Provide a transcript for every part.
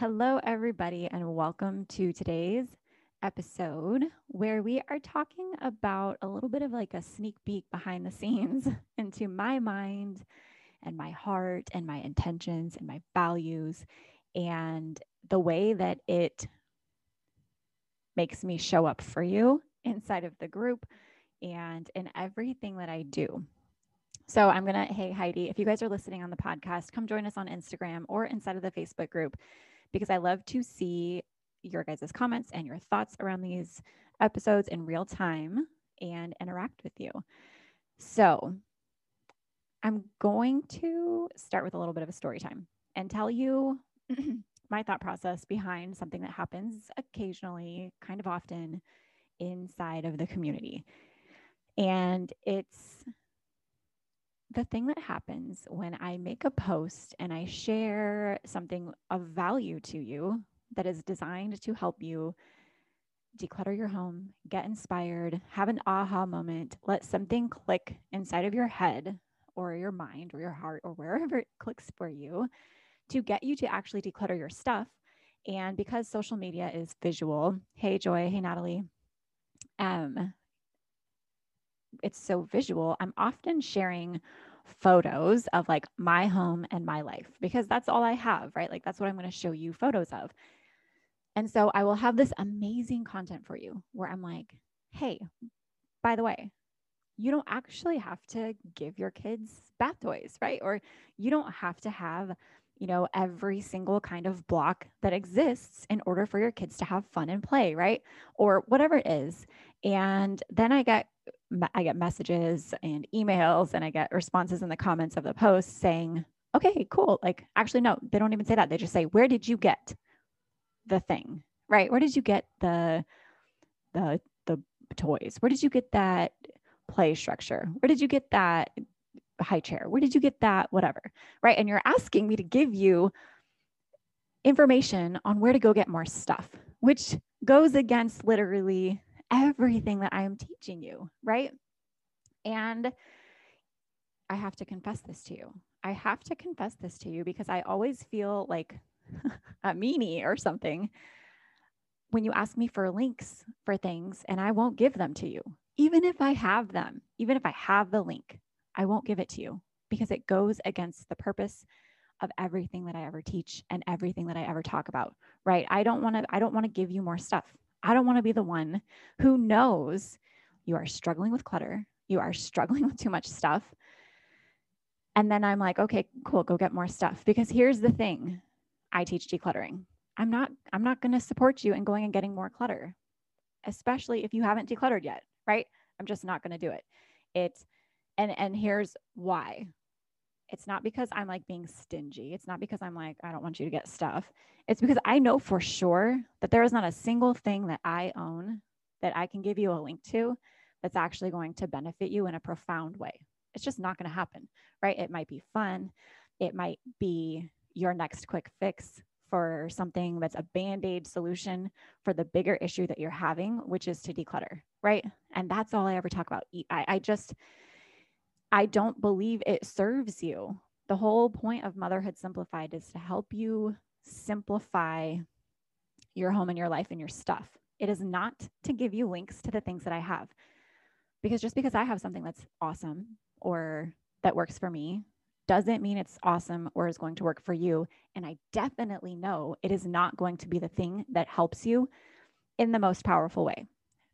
Hello, everybody, and welcome to today's episode where we are talking about a little bit of like a sneak peek behind the scenes into my mind and my heart and my intentions and my values and the way that it makes me show up for you inside of the group and in everything that I do. So I'm going to, hey, Heidi, if you guys are listening on the podcast, come join us on Instagram or inside of the Facebook group because I love to see your guys' comments and your thoughts around these episodes in real time and interact with you. So I'm going to start with a little bit of a story time and tell you my thought process behind something that happens occasionally, kind of often inside of the community. And it's the thing that happens when I make a post and I share something of value to you that is designed to help you declutter your home, get inspired, have an aha moment, let something click inside of your head or your mind or your heart or wherever it clicks for you to get you to actually declutter your stuff. And because social media is visual, hey Joy, hey Natalie, um, it's so visual. I'm often sharing photos of like my home and my life because that's all I have, right? Like that's what I'm going to show you photos of. And so I will have this amazing content for you where I'm like, hey, by the way, you don't actually have to give your kids bath toys, right? Or you don't have to have, you know, every single kind of block that exists in order for your kids to have fun and play, right? Or whatever it is. And then I get I get messages and emails and I get responses in the comments of the posts saying, "Okay, cool. Like actually no, they don't even say that. They just say, "Where did you get the thing?" Right? Where did you get the the the toys? Where did you get that play structure? Where did you get that high chair? Where did you get that whatever? Right? And you're asking me to give you information on where to go get more stuff, which goes against literally everything that I am teaching you, right? And I have to confess this to you. I have to confess this to you because I always feel like a meanie or something when you ask me for links for things and I won't give them to you. Even if I have them, even if I have the link, I won't give it to you because it goes against the purpose of everything that I ever teach and everything that I ever talk about, right? I don't want to I don't want to give you more stuff. I don't want to be the one who knows you are struggling with clutter, you are struggling with too much stuff. And then I'm like, okay, cool, go get more stuff. Because here's the thing I teach decluttering. I'm not I'm not going to support you in going and getting more clutter, especially if you haven't decluttered yet, right? I'm just not going to do it. It's and and here's why it's not because I'm like being stingy. It's not because I'm like, I don't want you to get stuff. It's because I know for sure that there is not a single thing that I own that I can give you a link to that's actually going to benefit you in a profound way. It's just not going to happen, right? It might be fun. It might be your next quick fix for something that's a band aid solution for the bigger issue that you're having, which is to declutter, right? And that's all I ever talk about. I, I just, I don't believe it serves you. The whole point of Motherhood Simplified is to help you simplify your home and your life and your stuff. It is not to give you links to the things that I have. Because just because I have something that's awesome or that works for me doesn't mean it's awesome or is going to work for you. And I definitely know it is not going to be the thing that helps you in the most powerful way.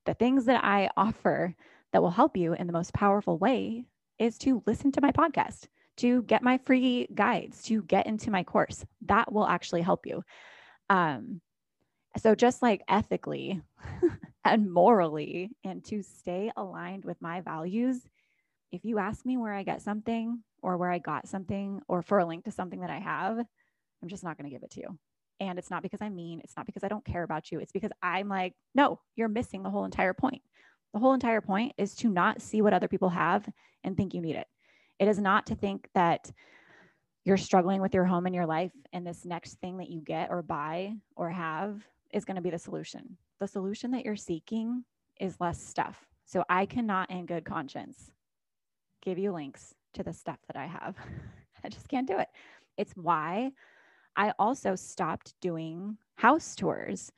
The things that I offer that will help you in the most powerful way is to listen to my podcast, to get my free guides, to get into my course. That will actually help you. Um, so, just like ethically and morally, and to stay aligned with my values, if you ask me where I get something or where I got something or for a link to something that I have, I'm just not going to give it to you. And it's not because I'm mean. It's not because I don't care about you. It's because I'm like, no, you're missing the whole entire point. The whole entire point is to not see what other people have and think you need it. It is not to think that you're struggling with your home and your life and this next thing that you get or buy or have is going to be the solution. The solution that you're seeking is less stuff. So I cannot in good conscience give you links to the stuff that I have. I just can't do it. It's why I also stopped doing house tours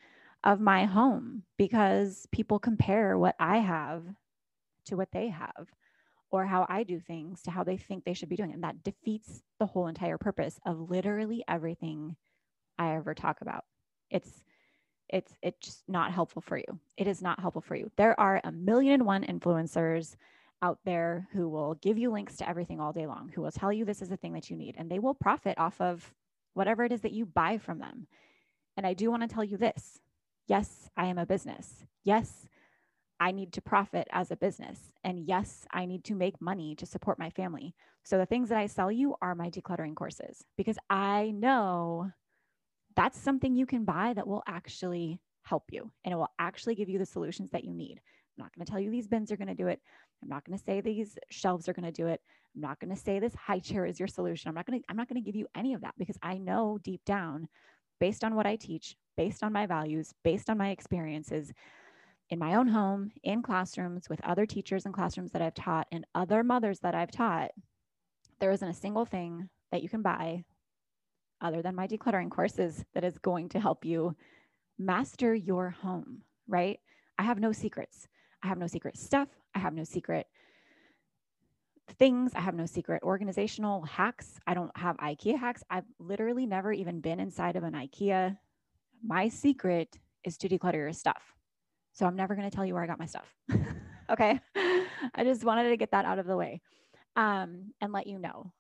of my home because people compare what I have to what they have or how I do things to how they think they should be doing. And that defeats the whole entire purpose of literally everything I ever talk about. It's it's it's just not helpful for you. It is not helpful for you. There are a million and one influencers out there who will give you links to everything all day long, who will tell you this is the thing that you need, and they will profit off of whatever it is that you buy from them. And I do want to tell you this Yes, I am a business. Yes, I need to profit as a business. And yes, I need to make money to support my family. So the things that I sell you are my decluttering courses because I know that's something you can buy that will actually help you and it will actually give you the solutions that you need. I'm not going to tell you these bins are going to do it. I'm not going to say these shelves are going to do it. I'm not going to say this high chair is your solution. I'm not going to I'm not going to give you any of that because I know deep down based on what I teach, based on my values, based on my experiences in my own home, in classrooms with other teachers and classrooms that I've taught and other mothers that I've taught, there isn't a single thing that you can buy other than my decluttering courses that is going to help you master your home, right? I have no secrets. I have no secret stuff. I have no secret things. I have no secret organizational hacks. I don't have IKEA hacks. I've literally never even been inside of an IKEA. My secret is to declutter your stuff. So I'm never going to tell you where I got my stuff. okay. I just wanted to get that out of the way um, and let you know.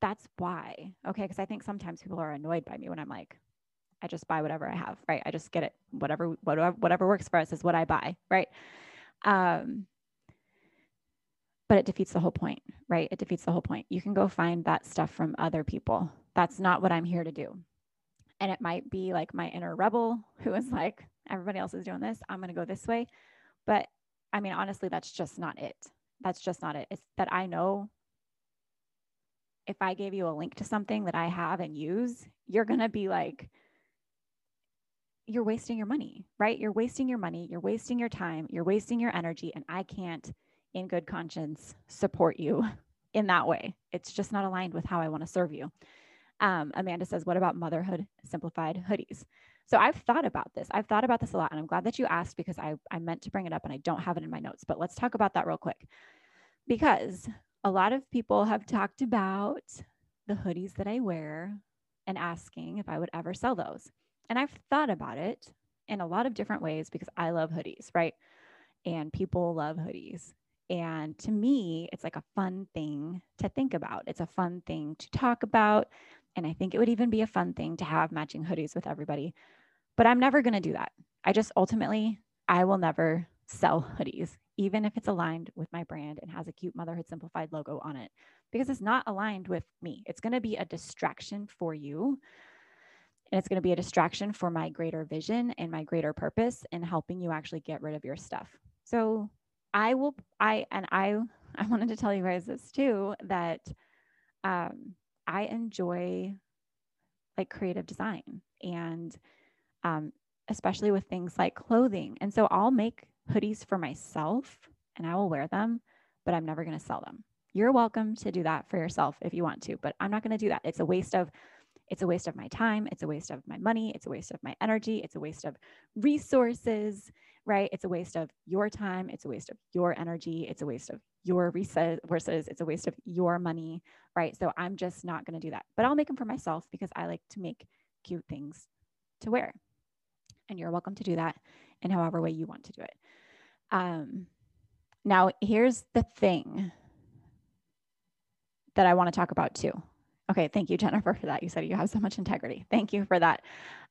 That's why. Okay. Because I think sometimes people are annoyed by me when I'm like, I just buy whatever I have, right? I just get it. Whatever, whatever, whatever works for us is what I buy, right? Um, but it defeats the whole point, right? It defeats the whole point. You can go find that stuff from other people. That's not what I'm here to do. And it might be like my inner rebel who is like, everybody else is doing this. I'm going to go this way. But I mean, honestly, that's just not it. That's just not it. It's that I know if I gave you a link to something that I have and use, you're going to be like, you're wasting your money, right? You're wasting your money, you're wasting your time, you're wasting your energy. And I can't, in good conscience, support you in that way. It's just not aligned with how I want to serve you. Um, Amanda says, What about motherhood simplified hoodies? So I've thought about this. I've thought about this a lot. And I'm glad that you asked because I, I meant to bring it up and I don't have it in my notes. But let's talk about that real quick. Because a lot of people have talked about the hoodies that I wear and asking if I would ever sell those. And I've thought about it in a lot of different ways because I love hoodies, right? And people love hoodies. And to me, it's like a fun thing to think about. It's a fun thing to talk about. And I think it would even be a fun thing to have matching hoodies with everybody. But I'm never going to do that. I just ultimately, I will never sell hoodies, even if it's aligned with my brand and has a cute Motherhood Simplified logo on it, because it's not aligned with me. It's going to be a distraction for you and it's going to be a distraction for my greater vision and my greater purpose in helping you actually get rid of your stuff. So I will, I, and I, I wanted to tell you guys this too, that um, I enjoy like creative design and um, especially with things like clothing. And so I'll make hoodies for myself and I will wear them, but I'm never going to sell them. You're welcome to do that for yourself if you want to, but I'm not going to do that. It's a waste of it's a waste of my time. It's a waste of my money. It's a waste of my energy. It's a waste of resources, right? It's a waste of your time. It's a waste of your energy. It's a waste of your resources. It's a waste of your money, right? So I'm just not going to do that. But I'll make them for myself because I like to make cute things to wear. And you're welcome to do that in however way you want to do it. Um, now, here's the thing that I want to talk about too. Okay, thank you, Jennifer, for that. You said you have so much integrity. Thank you for that.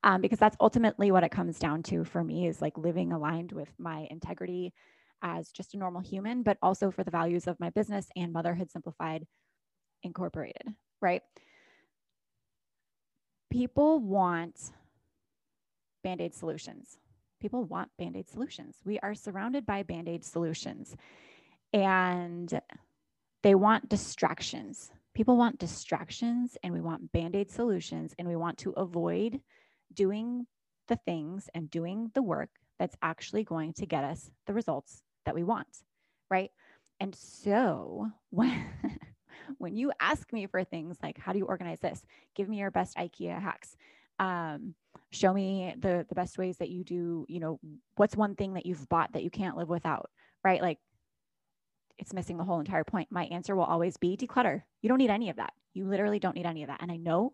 Um, because that's ultimately what it comes down to for me is like living aligned with my integrity as just a normal human, but also for the values of my business and Motherhood Simplified Incorporated, right? People want band aid solutions. People want band aid solutions. We are surrounded by band aid solutions and they want distractions people want distractions and we want band aid solutions and we want to avoid doing the things and doing the work that's actually going to get us the results that we want. Right. And so when, when you ask me for things like, how do you organize this? Give me your best IKEA hacks. Um, show me the the best ways that you do you know what's one thing that you've bought that you can't live without right like it's missing the whole entire point. My answer will always be declutter. You don't need any of that. You literally don't need any of that. And I know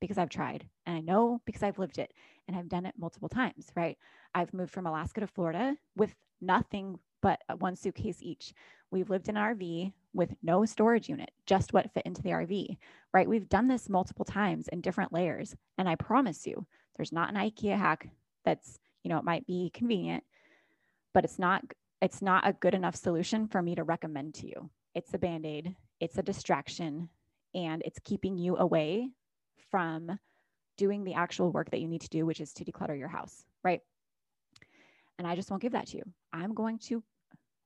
because I've tried and I know because I've lived it and I've done it multiple times, right? I've moved from Alaska to Florida with nothing but one suitcase each. We've lived in an RV with no storage unit, just what fit into the RV, right? We've done this multiple times in different layers. And I promise you, there's not an IKEA hack that's, you know, it might be convenient, but it's not it's not a good enough solution for me to recommend to you. It's a band-aid, it's a distraction, and it's keeping you away from doing the actual work that you need to do, which is to declutter your house, right? And I just won't give that to you. I'm going to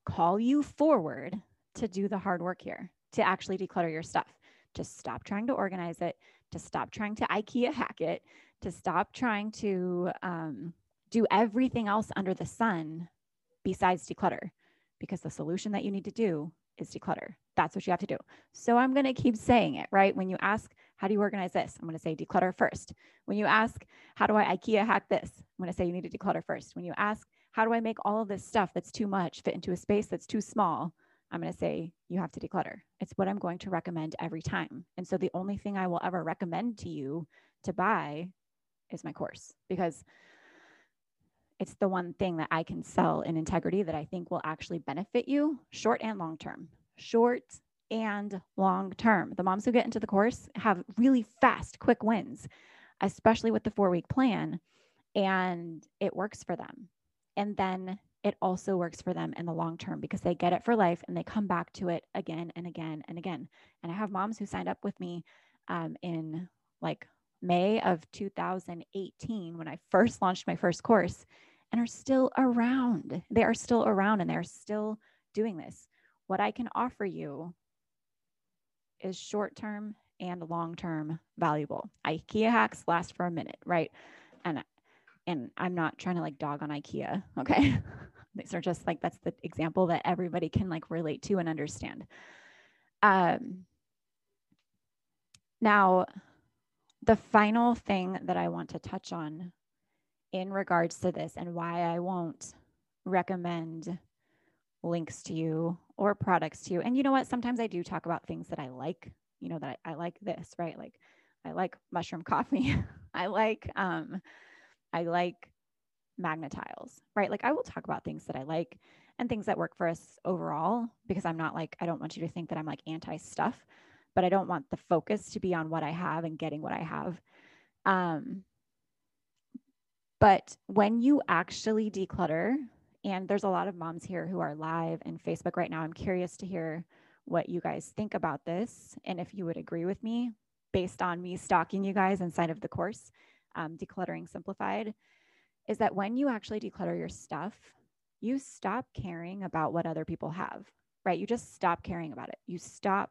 call you forward to do the hard work here, to actually declutter your stuff. Just stop trying to organize it, to stop trying to IKEA hack it, to stop trying to um, do everything else under the sun besides declutter, because the solution that you need to do is declutter. That's what you have to do. So I'm going to keep saying it, right? When you ask, how do you organize this? I'm going to say declutter first. When you ask, how do I IKEA hack this? I'm going to say you need to declutter first. When you ask, how do I make all of this stuff that's too much fit into a space that's too small? I'm going to say you have to declutter. It's what I'm going to recommend every time. And so the only thing I will ever recommend to you to buy is my course because it's the one thing that I can sell in integrity that I think will actually benefit you short and long term. Short and long term. The moms who get into the course have really fast, quick wins, especially with the four week plan, and it works for them. And then it also works for them in the long term because they get it for life and they come back to it again and again and again. And I have moms who signed up with me um, in like May of 2018 when I first launched my first course and are still around. They are still around and they're still doing this. What I can offer you is short term and long term valuable. IKEA hacks last for a minute, right? And and I'm not trying to like dog on IKEA, okay? These are just like that's the example that everybody can like relate to and understand. Um now the final thing that I want to touch on in regards to this and why I won't recommend links to you or products to you. And you know what? Sometimes I do talk about things that I like, you know, that I, I like this, right? Like I like mushroom coffee. I like, um, I like magnetiles, right? Like I will talk about things that I like and things that work for us overall because I'm not like, I don't want you to think that I'm like anti stuff, but I don't want the focus to be on what I have and getting what I have. Um, but when you actually declutter, and there's a lot of moms here who are live in Facebook right now, I'm curious to hear what you guys think about this and if you would agree with me based on me stalking you guys inside of the course, um, Decluttering Simplified, is that when you actually declutter your stuff, you stop caring about what other people have, right? You just stop caring about it. You stop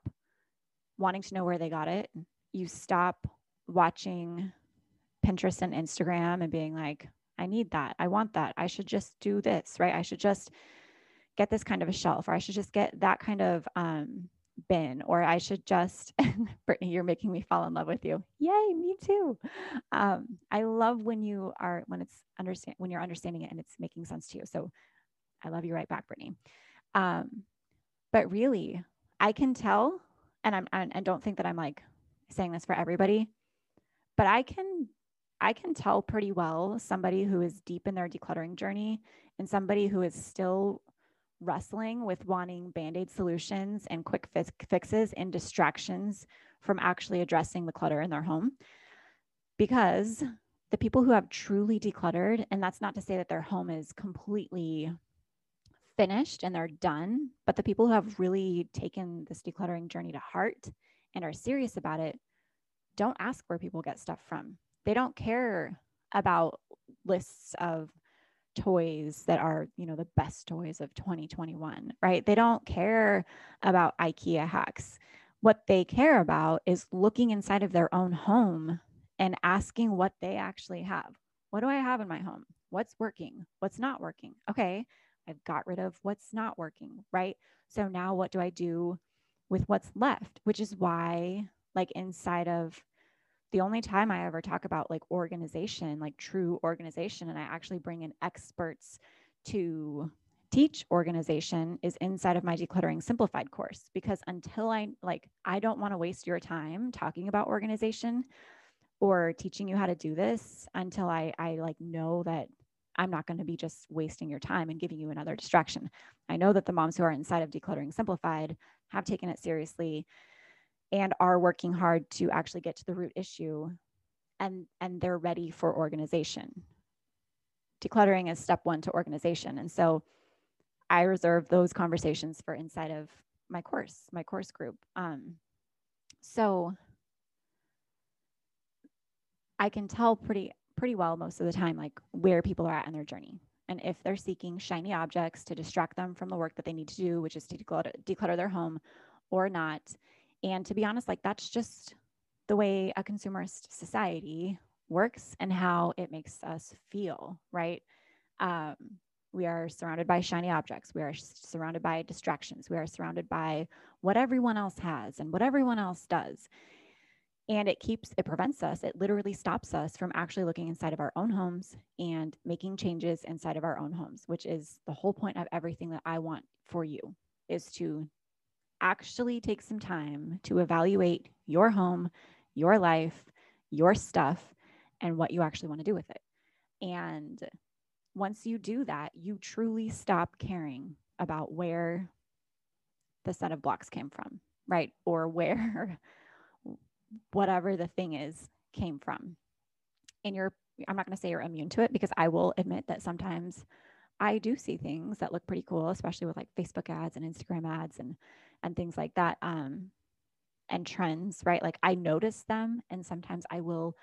wanting to know where they got it. You stop watching Pinterest and Instagram and being like, I need that. I want that. I should just do this, right? I should just get this kind of a shelf, or I should just get that kind of um, bin, or I should just, Brittany, you're making me fall in love with you. Yay, me too. Um, I love when you are, when it's understand, when you're understanding it and it's making sense to you. So I love you right back, Brittany. Um, but really, I can tell, and I'm, and don't think that I'm like saying this for everybody, but I can I can tell pretty well somebody who is deep in their decluttering journey and somebody who is still wrestling with wanting band aid solutions and quick fi- fixes and distractions from actually addressing the clutter in their home. Because the people who have truly decluttered, and that's not to say that their home is completely finished and they're done, but the people who have really taken this decluttering journey to heart and are serious about it don't ask where people get stuff from they don't care about lists of toys that are, you know, the best toys of 2021, right? They don't care about IKEA hacks. What they care about is looking inside of their own home and asking what they actually have. What do I have in my home? What's working? What's not working? Okay, I've got rid of what's not working, right? So now what do I do with what's left? Which is why, like, inside of the only time I ever talk about like organization, like true organization, and I actually bring in experts to teach organization is inside of my decluttering simplified course because until I like I don't want to waste your time talking about organization or teaching you how to do this until I I like know that I'm not going to be just wasting your time and giving you another distraction. I know that the moms who are inside of decluttering simplified have taken it seriously and are working hard to actually get to the root issue and and they're ready for organization decluttering is step one to organization and so I reserve those conversations for inside of my course, my course group. Um, so I can tell pretty pretty well most of the time like where people are at in their journey and if they're seeking shiny objects to distract them from the work that they need to do, which is to declutter, declutter their home or not. And to be honest, like that's just the way a consumerist society works and how it makes us feel, right? Um, we are surrounded by shiny objects. We are surrounded by distractions. We are surrounded by what everyone else has and what everyone else does and it keeps it prevents us it literally stops us from actually looking inside of our own homes and making changes inside of our own homes which is the whole point of everything that i want for you is to actually take some time to evaluate your home your life your stuff and what you actually want to do with it and once you do that you truly stop caring about where the set of blocks came from right or where whatever the thing is came from. And you're, I'm not going to say you're immune to it because I will admit that sometimes I do see things that look pretty cool, especially with like Facebook ads and Instagram ads and and things like that. Um, and trends, right? Like I notice them, and sometimes I will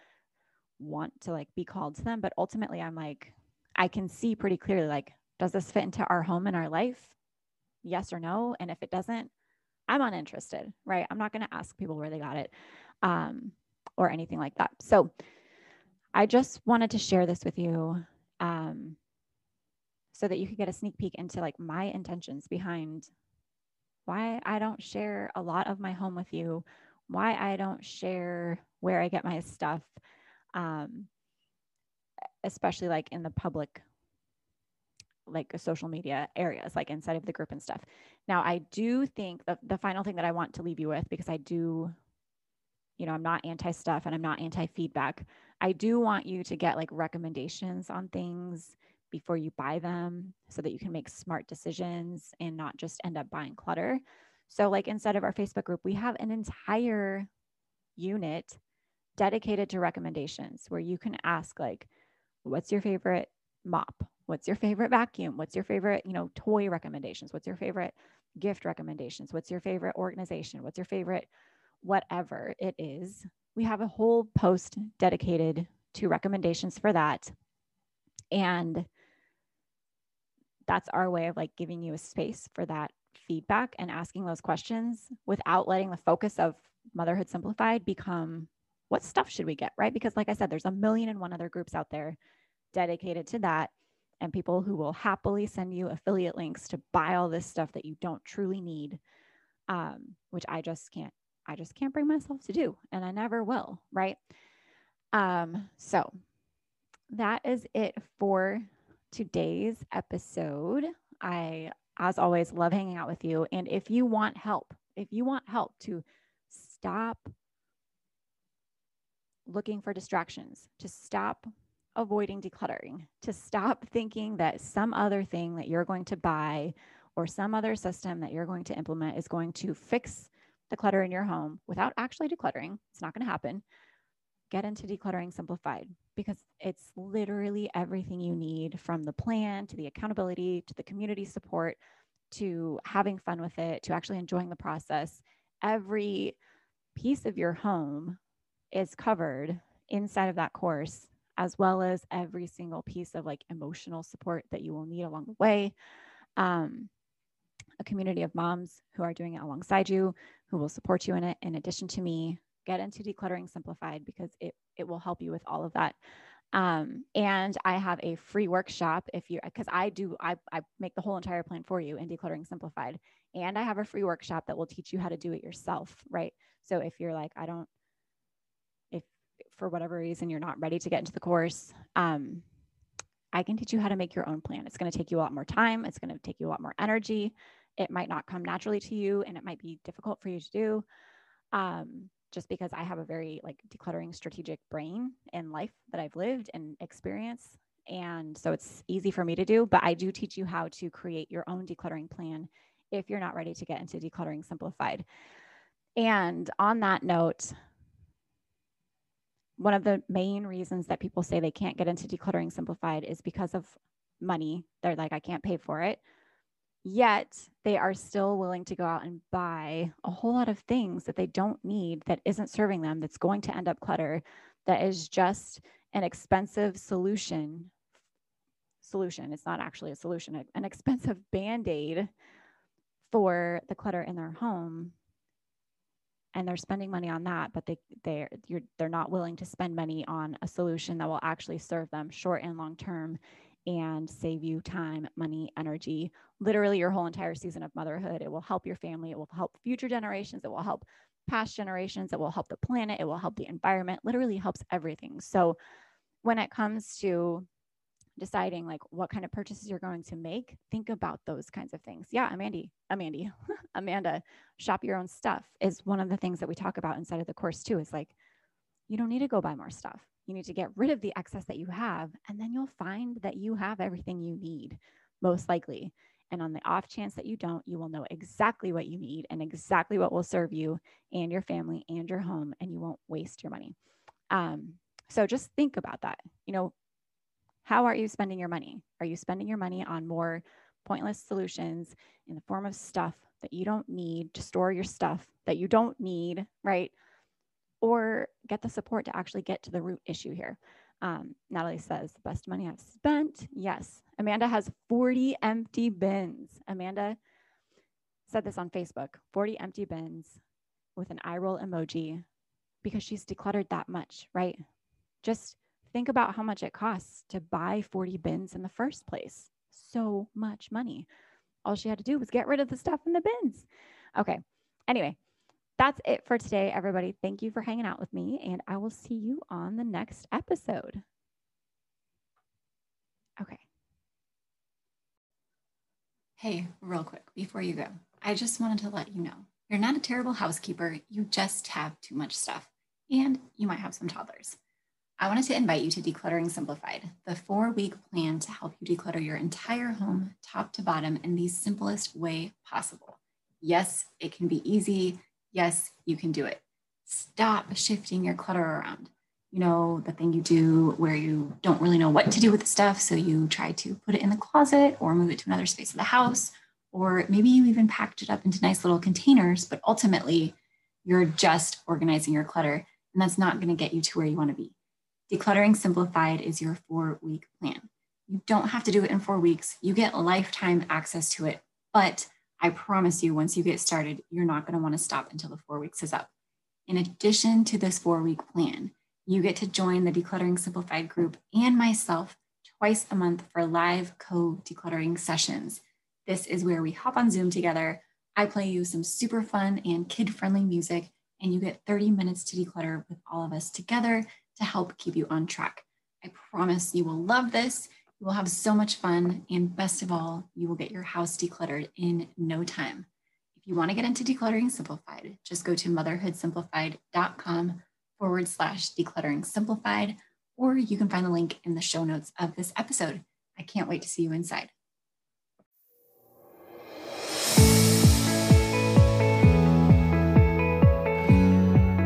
want to like be called to them, but ultimately I'm like, I can see pretty clearly like, does this fit into our home and our life? Yes or no? And if it doesn't, I'm uninterested, right? I'm not going to ask people where they got it um, or anything like that. So I just wanted to share this with you um, so that you could get a sneak peek into like my intentions behind why I don't share a lot of my home with you, why I don't share where I get my stuff, um, especially like in the public like social media areas like inside of the group and stuff now i do think the, the final thing that i want to leave you with because i do you know, I'm not anti stuff and I'm not anti feedback. I do want you to get like recommendations on things before you buy them so that you can make smart decisions and not just end up buying clutter. So, like instead of our Facebook group, we have an entire unit dedicated to recommendations where you can ask, like, what's your favorite mop? What's your favorite vacuum? What's your favorite, you know, toy recommendations? What's your favorite gift recommendations? What's your favorite organization? What's your favorite whatever it is. We have a whole post dedicated to recommendations for that. And that's our way of like giving you a space for that feedback and asking those questions without letting the focus of Motherhood Simplified become what stuff should we get, right? Because, like I said, there's a million and one other groups out there dedicated to that and people who will happily send you affiliate links to buy all this stuff that you don't truly need, um, which I just can't I just can't bring myself to do, and I never will, right? Um, so that is it for today's episode. I, as always, love hanging out with you. And if you want help, if you want help to stop looking for distractions, to stop avoiding decluttering, to stop thinking that some other thing that you're going to buy or some other system that you're going to implement is going to fix the clutter in your home without actually decluttering. It's not going to happen. Get into decluttering simplified because it's literally everything you need from the plan to the accountability to the community support to having fun with it to actually enjoying the process. Every piece of your home is covered inside of that course, as well as every single piece of like emotional support that you will need along the way. Um, a community of moms who are doing it alongside you, who will support you in it. In addition to me, get into decluttering simplified because it it will help you with all of that. Um, and I have a free workshop if you because I do I, I make the whole entire plan for you in decluttering simplified. And I have a free workshop that will teach you how to do it yourself, right? So if you're like, I don't if for whatever reason you're not ready to get into the course, um, I can teach you how to make your own plan. It's going to take you a lot more time. It's going to take you a lot more energy it might not come naturally to you and it might be difficult for you to do um, just because i have a very like decluttering strategic brain in life that i've lived and experienced and so it's easy for me to do but i do teach you how to create your own decluttering plan if you're not ready to get into decluttering simplified. And on that note one of the main reasons that people say they can't get into decluttering simplified is because of money. They're like i can't pay for it Yet they are still willing to go out and buy a whole lot of things that they don't need, that isn't serving them, that's going to end up clutter, that is just an expensive solution. Solution, it's not actually a solution, an expensive band aid for the clutter in their home and they're spending money on that but they they're they're not willing to spend money on a solution that will actually serve them short and long term and save you time money energy literally your whole entire season of motherhood. It will help your family. It will help future generations. It will help past generations. It will help the planet. It will help the environment. Literally helps everything. So when it comes to deciding like what kind of purchases you're going to make, think about those kinds of things. Yeah, Amanda, Amanda, Amanda, shop your own stuff is one of the things that we talk about inside of the course too. Is like you don't need to go buy more stuff. You need to get rid of the excess that you have, and then you'll find that you have everything you need, most likely. And on the off chance that you don't, you will know exactly what you need and exactly what will serve you and your family and your home, and you won't waste your money. Um, so just think about that. You know, how are you spending your money? Are you spending your money on more pointless solutions in the form of stuff that you don't need to store your stuff that you don't need, right? Or get the support to actually get to the root issue here. Um, Natalie says, the best money I've spent. Yes. Amanda has 40 empty bins. Amanda said this on Facebook 40 empty bins with an eye roll emoji because she's decluttered that much, right? Just think about how much it costs to buy 40 bins in the first place. So much money. All she had to do was get rid of the stuff in the bins. Okay. Anyway, that's it for today, everybody. Thank you for hanging out with me, and I will see you on the next episode. Okay. Hey, real quick, before you go, I just wanted to let you know you're not a terrible housekeeper. You just have too much stuff, and you might have some toddlers. I wanted to invite you to Decluttering Simplified, the four week plan to help you declutter your entire home top to bottom in the simplest way possible. Yes, it can be easy. Yes, you can do it. Stop shifting your clutter around. You know, the thing you do where you don't really know what to do with the stuff. So you try to put it in the closet or move it to another space of the house, or maybe you even packed it up into nice little containers, but ultimately you're just organizing your clutter. And that's not going to get you to where you want to be. Decluttering Simplified is your four week plan. You don't have to do it in four weeks. You get lifetime access to it. But I promise you, once you get started, you're not going to want to stop until the four weeks is up. In addition to this four week plan, you get to join the Decluttering Simplified group and myself twice a month for live co decluttering sessions. This is where we hop on Zoom together. I play you some super fun and kid friendly music, and you get 30 minutes to declutter with all of us together to help keep you on track. I promise you will love this. You will have so much fun. And best of all, you will get your house decluttered in no time. If you want to get into Decluttering Simplified, just go to motherhoodsimplified.com forward slash decluttering simplified, or you can find the link in the show notes of this episode. I can't wait to see you inside.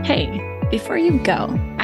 Hey, before you go,